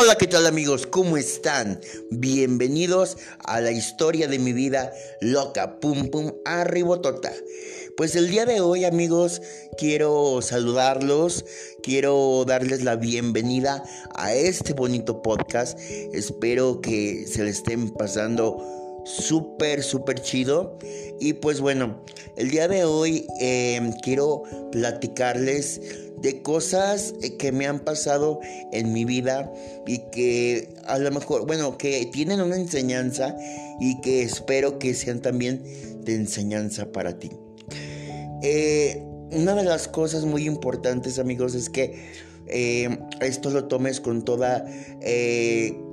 Hola, ¿qué tal amigos? ¿Cómo están? Bienvenidos a la historia de mi vida loca, pum pum, arribotota. Pues el día de hoy amigos quiero saludarlos, quiero darles la bienvenida a este bonito podcast. Espero que se le estén pasando súper, súper chido. Y pues bueno, el día de hoy em, quiero platicarles de cosas eh, que me han pasado en mi vida y que a lo mejor, bueno, que tienen una enseñanza y que espero que sean también de enseñanza para ti. Eh, una de las cosas muy importantes amigos es que eh, esto lo tomes con toda,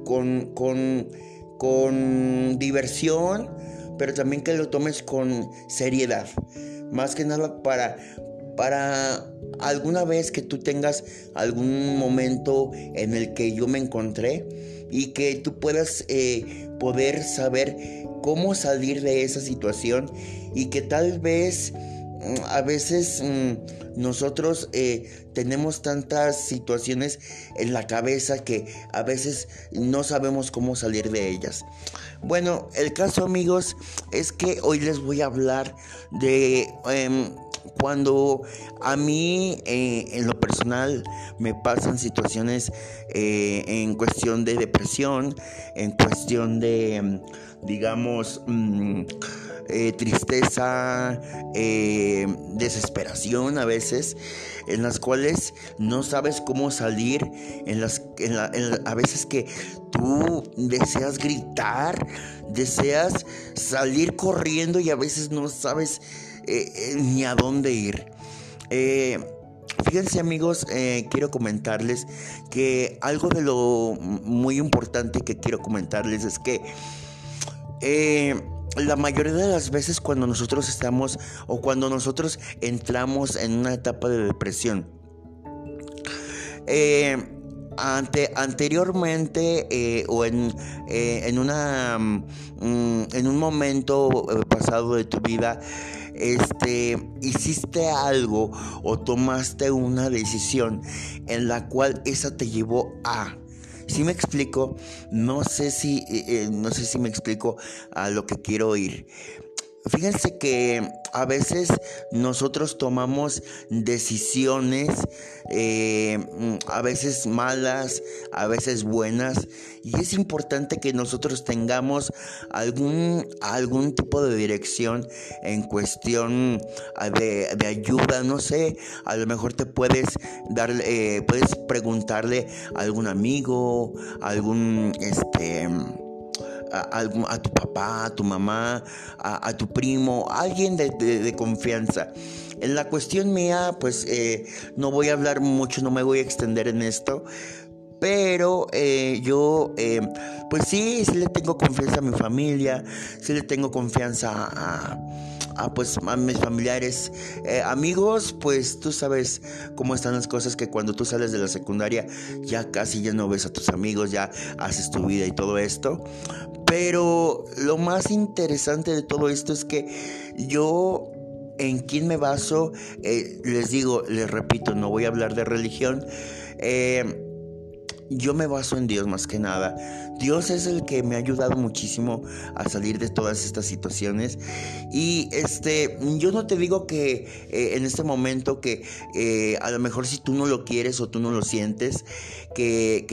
con, con, con diversión, pero también que lo tomes con seriedad. Más que nada para, para alguna vez que tú tengas algún momento en el que yo me encontré y que tú puedas eh, poder saber cómo salir de esa situación y que tal vez a veces mm, nosotros eh, tenemos tantas situaciones en la cabeza que a veces no sabemos cómo salir de ellas. Bueno, el caso amigos es que hoy les voy a hablar de em, cuando a mí eh, en lo personal me pasan situaciones eh, en cuestión de depresión, en cuestión de, mm, digamos, mm, eh, tristeza, desesperación a veces, en las cuales no sabes cómo salir, en las, a veces que tú deseas gritar, deseas salir corriendo y a veces no sabes eh, eh, ni a dónde ir. Eh, fíjense amigos, quiero comentarles que algo de lo muy importante que quiero comentarles es que la mayoría de las veces cuando nosotros estamos o cuando nosotros entramos en una etapa de depresión, ante, anteriormente o en, en, una, mm, en un momento pasado de tu vida, este, hiciste algo o tomaste una decisión en la cual esa te llevó a... Si me explico, no sé si, eh, eh, no sé si me explico a lo que quiero ir. Fíjense que a veces nosotros tomamos decisiones, eh, a veces malas, a veces buenas, y es importante que nosotros tengamos algún, algún tipo de dirección en cuestión de, ayuda, no sé, a lo mejor te puedes dar, eh, puedes preguntarle a algún amigo, algún, este, a, tu papá, a tu mamá, a, tu primo, alguien de, confianza. En la cuestión mía, pues eh, no voy a hablar mucho, no me voy a extender en esto. Pero eh, yo, eh, pues sí, sí le tengo confianza a mi familia, sí le tengo confianza a, a pues a mis familiares, amigos, pues tú sabes cómo están las cosas que cuando tú sales de la secundaria ya casi ya no ves a tus amigos, ya haces tu vida y todo esto. Pero lo más interesante de todo esto es que yo en quién me baso, eh, les digo, les repito, no voy a hablar de religión. Eh, yo me baso en Dios más que nada. Dios es el que me ha ayudado muchísimo a salir de todas estas situaciones. Y este, yo no te digo que eh, en este momento que eh, a lo mejor si tú no lo quieres o tú no lo sientes, que,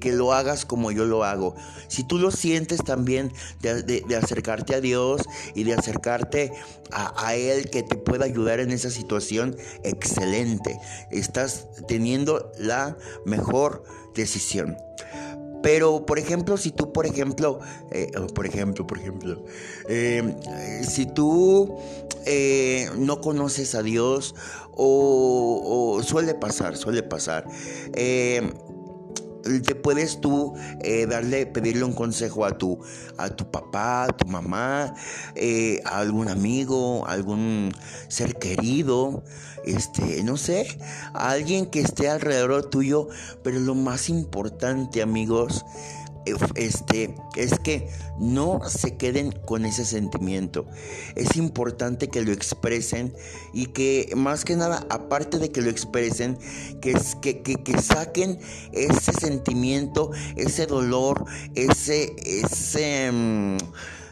que, lo hagas como yo lo hago. Si tú lo sientes también de, acercarte a Dios y de acercarte a, a Él que te pueda ayudar en esa situación, excelente. Estás teniendo la mejor decisión. Pero, por ejemplo, si tú, por ejemplo, eh, por ejemplo, por ejemplo, em, si tú eh, no conoces a Dios o, o, suele pasar, suele pasar, em, te puedes tú eh, darle, pedirle un consejo a tu, a tu papá, a tu mamá, eh, a algún amigo, a algún ser querido, este, no sé, a alguien que esté alrededor tuyo, pero lo más importante, amigos, este, es que no se queden con ese sentimiento. Es importante que lo expresen y que más que nada, aparte de que lo expresen, que, que, que, que saquen ese sentimiento, ese dolor, ese, ese, mm,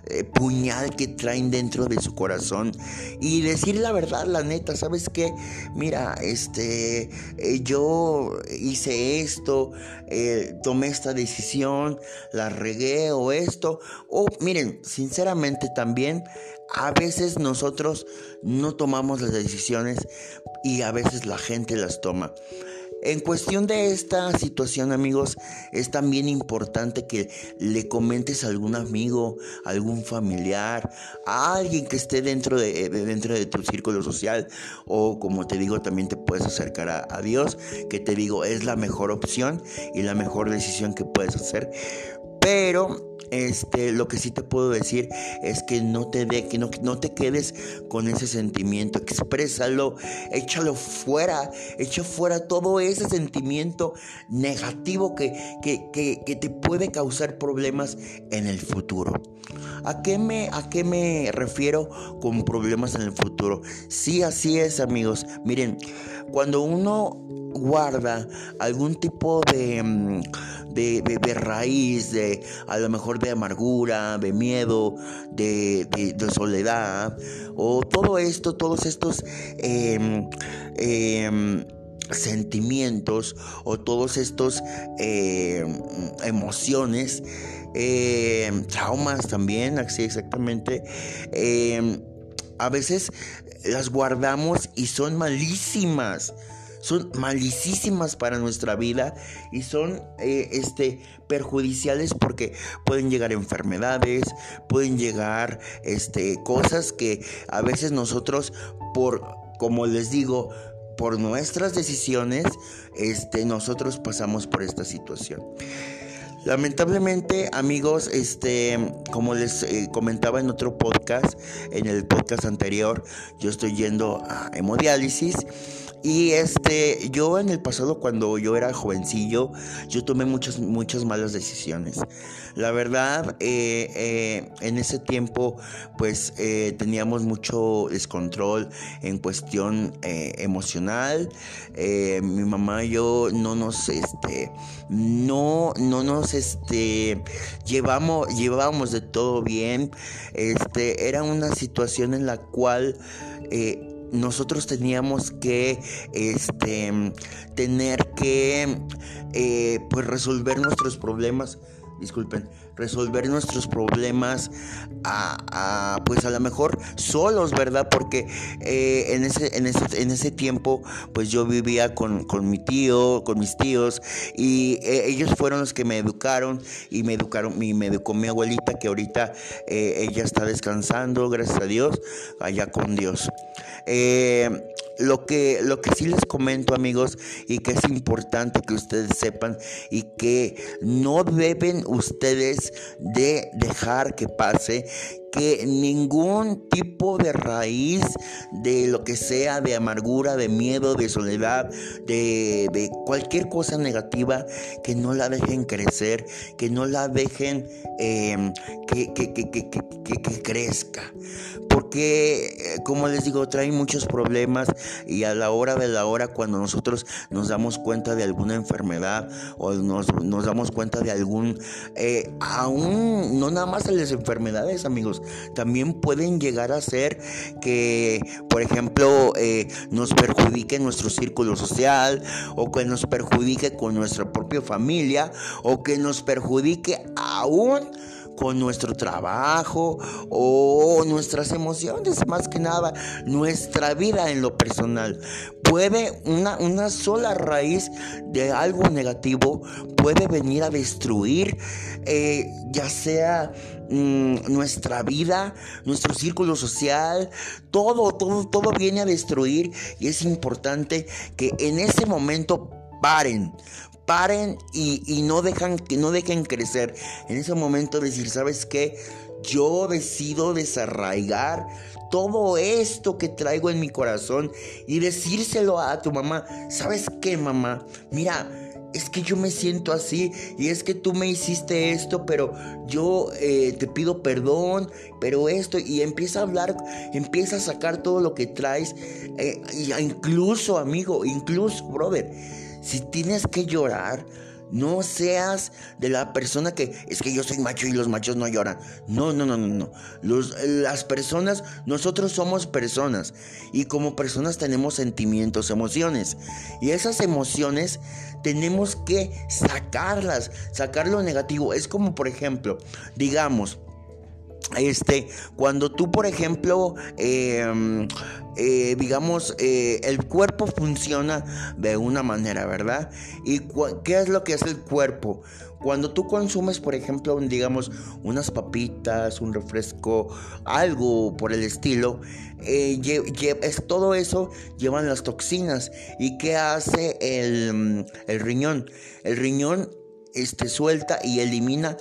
eh, puñal que traen dentro de su corazón y decir la verdad, la neta, ¿sabes qué? Mira, este, eh, yo hice esto, eh, tomé esta decisión, la regué o esto, o miren, sinceramente también a veces nosotros no tomamos las decisiones y a veces la gente las toma. En cuestión de esta situación, amigos, es también importante que le comentes a algún amigo, algún familiar, a alguien que esté dentro de, dentro de tu círculo social o como te digo, también te puedes acercar a, a Dios, que te digo, es la mejor opción y la mejor decisión que puedes hacer. Pero este, lo que sí te puedo decir es que no te de, que no, no te quedes con ese sentimiento, exprésalo, échalo fuera, echa fuera todo ese sentimiento negativo que, que, que, te puede causar problemas en el futuro. ¿A qué, me, ¿A qué me refiero con problemas en el futuro? Sí, así es, amigos. Miren, cuando uno guarda algún tipo de, mm, de, de, raíz, de a lo mejor de amargura, de miedo, de, soledad, o todo esto, todos estos em, em, sentimientos o todos estos em, emociones, traumas también, así exactamente, a veces las guardamos y son malísimas son malicísimas para nuestra vida y son eh, este, perjudiciales porque pueden llegar enfermedades, pueden llegar este, cosas que a veces nosotros por, como les digo, por nuestras decisiones, este, nosotros pasamos por esta situación. Lamentablemente, amigos, este, como les eh, comentaba en otro podcast, en el podcast anterior, yo estoy yendo a hemodiálisis y este, yo en el pasado cuando yo era jovencillo, yo tomé muchas, muchas malas decisiones. La verdad, eh, eh, en ese tiempo, pues teníamos mucho descontrol en cuestión emocional. mi mamá y yo no nos, este, no, no nos, este, llevamos, llevábamos de todo bien. Este, era una situación en la cual nosotros teníamos que este, tener que eh, pues resolver nuestros problemas disculpen, resolver nuestros problemas a, pues a lo mejor solos, ¿verdad? Porque eh, en, ese, en, ese, en ese tiempo pues yo vivía con, mi tío, con mis tíos y eh, ellos fueron los que me educaron y me educaron, y me educó mi abuelita que ahorita ella está descansando, gracias a Dios, allá con Dios. Lo que, lo que sí les comento amigos y que es importante que ustedes sepan y que no deben ustedes de dejar que pase que ningún tipo de raíz de lo que sea, de amargura, de miedo, de soledad, de, cualquier cosa negativa, que no la dejen crecer, que no la dejen em, que, que, que, crezca. Porque, eh, como les digo, trae muchos problemas y a la hora de la hora, cuando nosotros nos damos cuenta de alguna enfermedad o nos, damos cuenta de algún, eh, aún, no nada más de las enfermedades, amigos, también pueden llegar a ser que, por ejemplo, eh, nos perjudique nuestro círculo social o que nos perjudique con nuestra propia familia o que nos perjudique aún con nuestro trabajo o nuestras emociones, más que nada nuestra vida en lo personal. Puede una, una sola raíz de algo negativo puede venir a destruir, eh, ya sea mm, nuestra vida, nuestro círculo social, todo, todo, todo viene a destruir y es importante que en ese momento paren, paren y, no, dejan, no dejen crecer. En ese momento decir, ¿sabes qué? Yo decido desarraigar todo esto que traigo en mi corazón y decírselo a tu mamá. ¿Sabes qué, mamá? Mira, es que yo me siento así y es que tú me hiciste esto, pero yo eh, te pido perdón, pero esto, y empieza a hablar, empieza a sacar todo lo que traes, eh, incluso amigo, incluso brother, si tienes que llorar, no seas de la persona que es que yo soy macho y los machos no lloran. No, no, no, no, no. las personas, nosotros somos personas y como personas tenemos sentimientos, emociones. Y esas emociones tenemos que sacarlas, sacar lo negativo. Es como, por ejemplo, digamos, este, cuando tú, por ejemplo, em, eh, digamos, eh, el cuerpo funciona de una manera, ¿verdad? ¿Y qué es lo que hace el cuerpo? Cuando tú consumes, por ejemplo, digamos, unas papitas, un refresco, algo por el estilo, eh, es, todo eso llevan las toxinas. ¿Y qué hace el, el riñón? El riñón este, suelta y elimina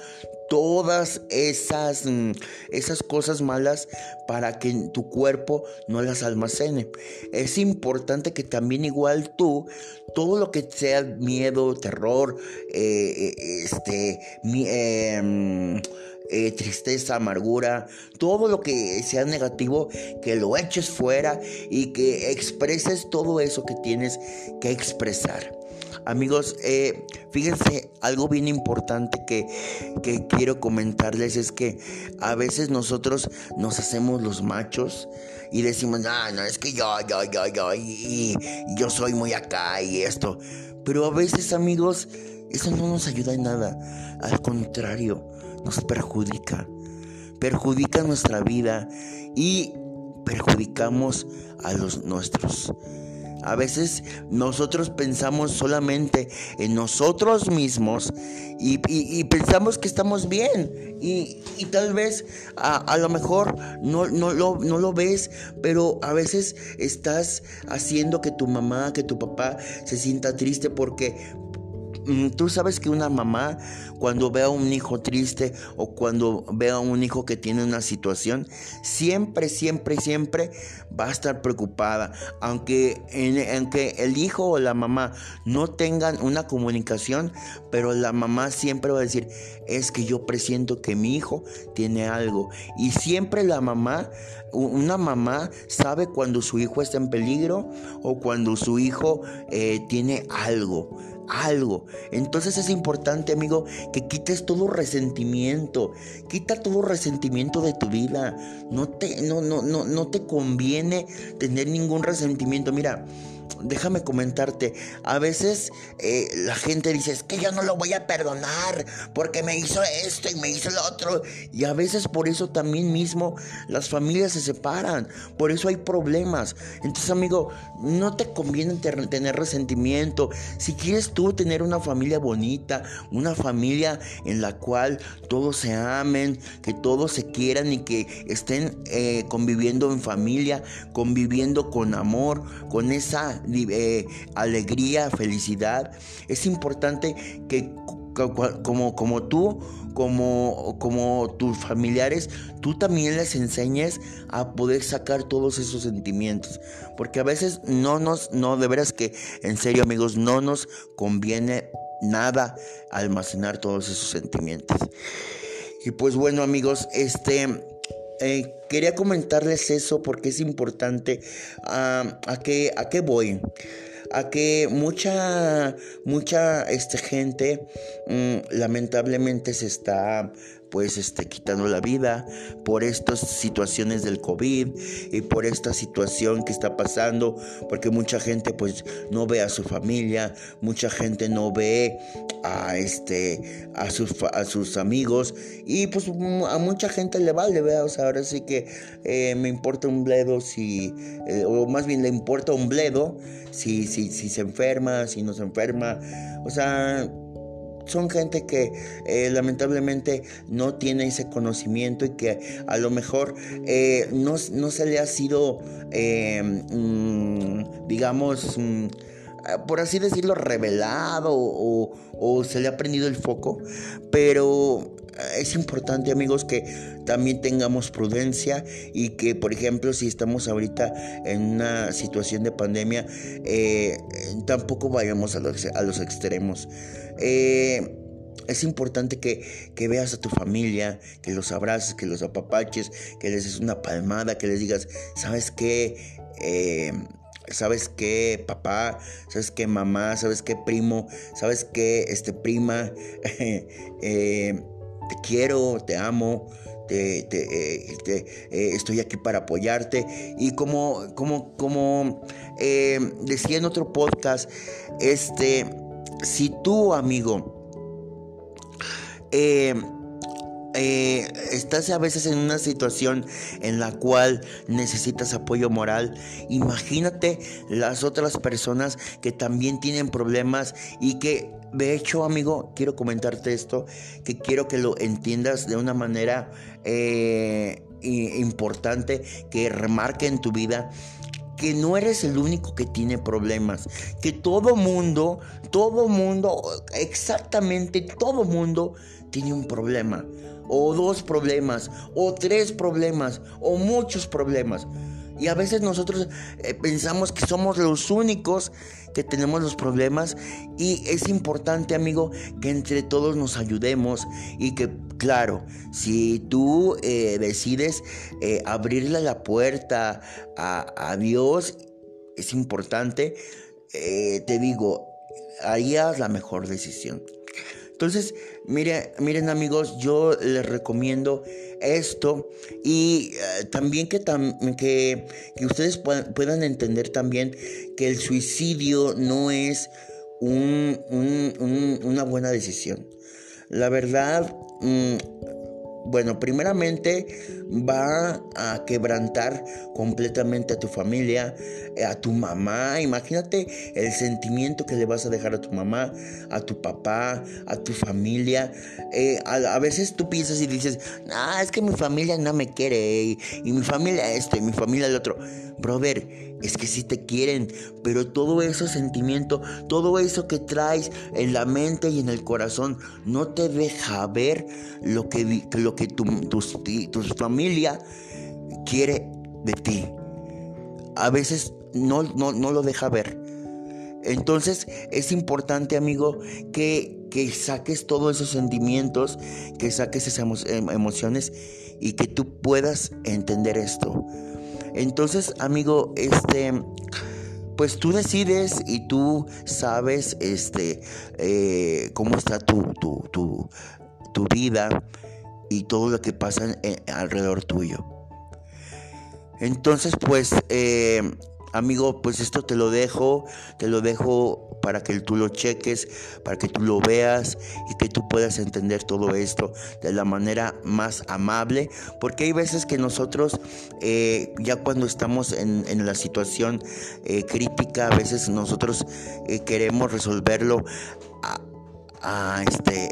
todas esas, mm, esas cosas malas para que tu cuerpo no las almacene. Es importante que también igual tú, todo lo que sea miedo, terror, eh, eh, este, em, eh, tristeza, amargura, todo lo que sea negativo, que lo eches fuera y que expreses todo eso que tienes que expresar. Amigos, eh, fíjense, algo bien importante que, quiero comentarles es que a veces nosotros nos hacemos los machos y decimos, no, no, es que yo, yo, yo, yo, yo soy muy acá y esto. Pero a veces, amigos, eso no nos ayuda en nada. Al contrario, nos perjudica. Perjudica nuestra vida y perjudicamos a los nuestros. A veces nosotros pensamos solamente en nosotros mismos y, pensamos que estamos bien. Y, tal vez a, lo mejor no, lo, ves, pero a veces estás haciendo que tu mamá, que tu papá se sienta triste porque tú sabes que una mamá cuando ve a un hijo triste o cuando ve a un hijo que tiene una situación, siempre, siempre, siempre va a estar preocupada. Aunque, aunque el hijo o la mamá no tengan una comunicación, pero la mamá siempre va a decir, es que yo presiento que mi hijo tiene algo. Y siempre la mamá, una mamá sabe cuando su hijo está en peligro o cuando su hijo eh, tiene algo algo. Entonces es importante, amigo, que quites todo resentimiento. Quita todo resentimiento de tu vida. No te, no, no, no, no te conviene tener ningún resentimiento. Mira, déjame comentarte, a veces eh, la gente dice, es que yo no lo voy a perdonar porque me hizo esto y me hizo lo otro. Y a veces por eso también mismo las familias se separan, por eso hay problemas. Entonces amigo, no te conviene tener resentimiento. Si quieres tú tener una familia bonita, una familia en la cual todos se amen, que todos se quieran y que estén eh, conviviendo en familia, conviviendo con amor, con esa eh, alegría, felicidad. Es importante que como, como tú, como, como tus familiares, tú también les enseñes a poder sacar todos esos sentimientos. Porque a veces no nos, no, de veras que, en serio amigos, no nos conviene nada almacenar todos esos sentimientos. Y pues bueno amigos, este, eh, quería comentarles eso porque es importante. Ah, ¿A qué, a qué voy? a que mucha mucha este, gente mm, lamentablemente se está pues este, quitando la vida por estas situaciones del COVID y por esta situación que está pasando, porque mucha gente pues no ve a su familia, mucha gente no ve a este a sus a sus amigos y pues a mucha gente le vale, vea, o sea, ahora sí que eh, me importa un bledo si eh, o más bien le importa un bledo si si si se enferma, si no se enferma, o sea, son gente que eh, lamentablemente no tiene ese conocimiento y que a lo mejor eh, no, se le ha sido, eh, mm, digamos, mm, por así decirlo, revelado o, o, se le ha prendido el foco, pero es importante amigos que también tengamos prudencia y que por ejemplo si estamos ahorita en una situación de pandemia eh, tampoco vayamos a los, a los extremos. Eh, es importante que, veas a tu familia, que los abraces, que los apapaches, que les des una palmada, que les digas, ¿sabes qué? Eh, ¿Sabes qué, papá? ¿Sabes qué, mamá? ¿Sabes qué, primo? ¿Sabes qué, este, prima? eh, te quiero, te amo, te, eh, eh, estoy aquí para apoyarte. Y como, como, como eh, decía en otro podcast, este, si tú, amigo, estás a veces en una situación en la cual necesitas apoyo moral, imagínate las otras personas que también tienen problemas y que de hecho, amigo, quiero comentarte esto, que quiero que lo entiendas de una manera eh, importante, que remarque en tu vida que no eres el único que tiene problemas, que todo mundo, todo mundo, exactamente todo mundo tiene un problema, o dos problemas, o tres problemas, o muchos problemas. Y a veces nosotros eh, pensamos que somos los únicos que tenemos los problemas y es importante, amigo, que entre todos nos ayudemos y que, claro, si tú eh, decides eh, abrirle la puerta a, a Dios, es importante, te digo, harías la mejor decisión. Entonces, miren amigos, yo les recomiendo esto y eh, también que, que, ustedes puedan, entender también que el suicidio no es una buena decisión. La verdad, mm, bueno, primeramente va a quebrantar completamente a tu familia, eh, a tu mamá. Imagínate el sentimiento que le vas a dejar a tu mamá, a tu papá, a tu familia. Eh, a, veces tú piensas y dices, ah, es que mi familia no me quiere y, y mi familia esto y mi familia el otro. Brother, es que sí te quieren, pero todo ese sentimiento, todo eso que traes en la mente y en el corazón, no te deja ver lo que, lo que tu, tu, familia quiere de ti. A veces no, no, no lo deja ver. Entonces es importante, amigo, que, que saques todos esos sentimientos, que saques esas em, emociones y que tú puedas entender esto. Entonces, amigo, este, pues tú decides y tú sabes, este, eh, cómo está tu, tu, tu, vida y todo lo que pasa alrededor tuyo. Entonces, pues, eh, amigo, pues esto te lo dejo, te lo dejo para que tú lo cheques, para que tú lo veas y que tú puedas entender todo esto de la manera más amable, porque hay veces que nosotros, eh, ya cuando estamos en, la situación eh, crítica, a veces nosotros eh, queremos resolverlo a este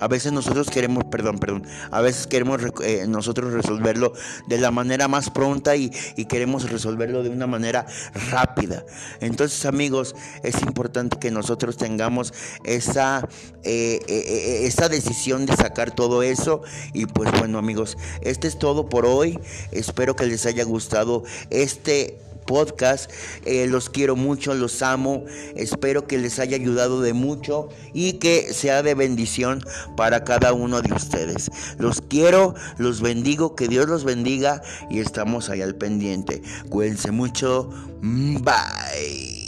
A veces nosotros queremos, perdón, perdón, a veces queremos eh, nosotros resolverlo de la manera más pronta y, queremos resolverlo de una manera rápida. Entonces, amigos, es importante que nosotros tengamos esa, eh, eh, esa decisión de sacar todo eso. Y pues bueno, amigos, este es todo por hoy. Espero que les haya gustado este podcast. Eh, los quiero mucho, los amo. Espero que les haya ayudado de mucho y que sea de bendición para cada uno de ustedes. Los quiero, los bendigo, que Dios los bendiga y estamos ahí al pendiente. Cuídense mucho. Bye.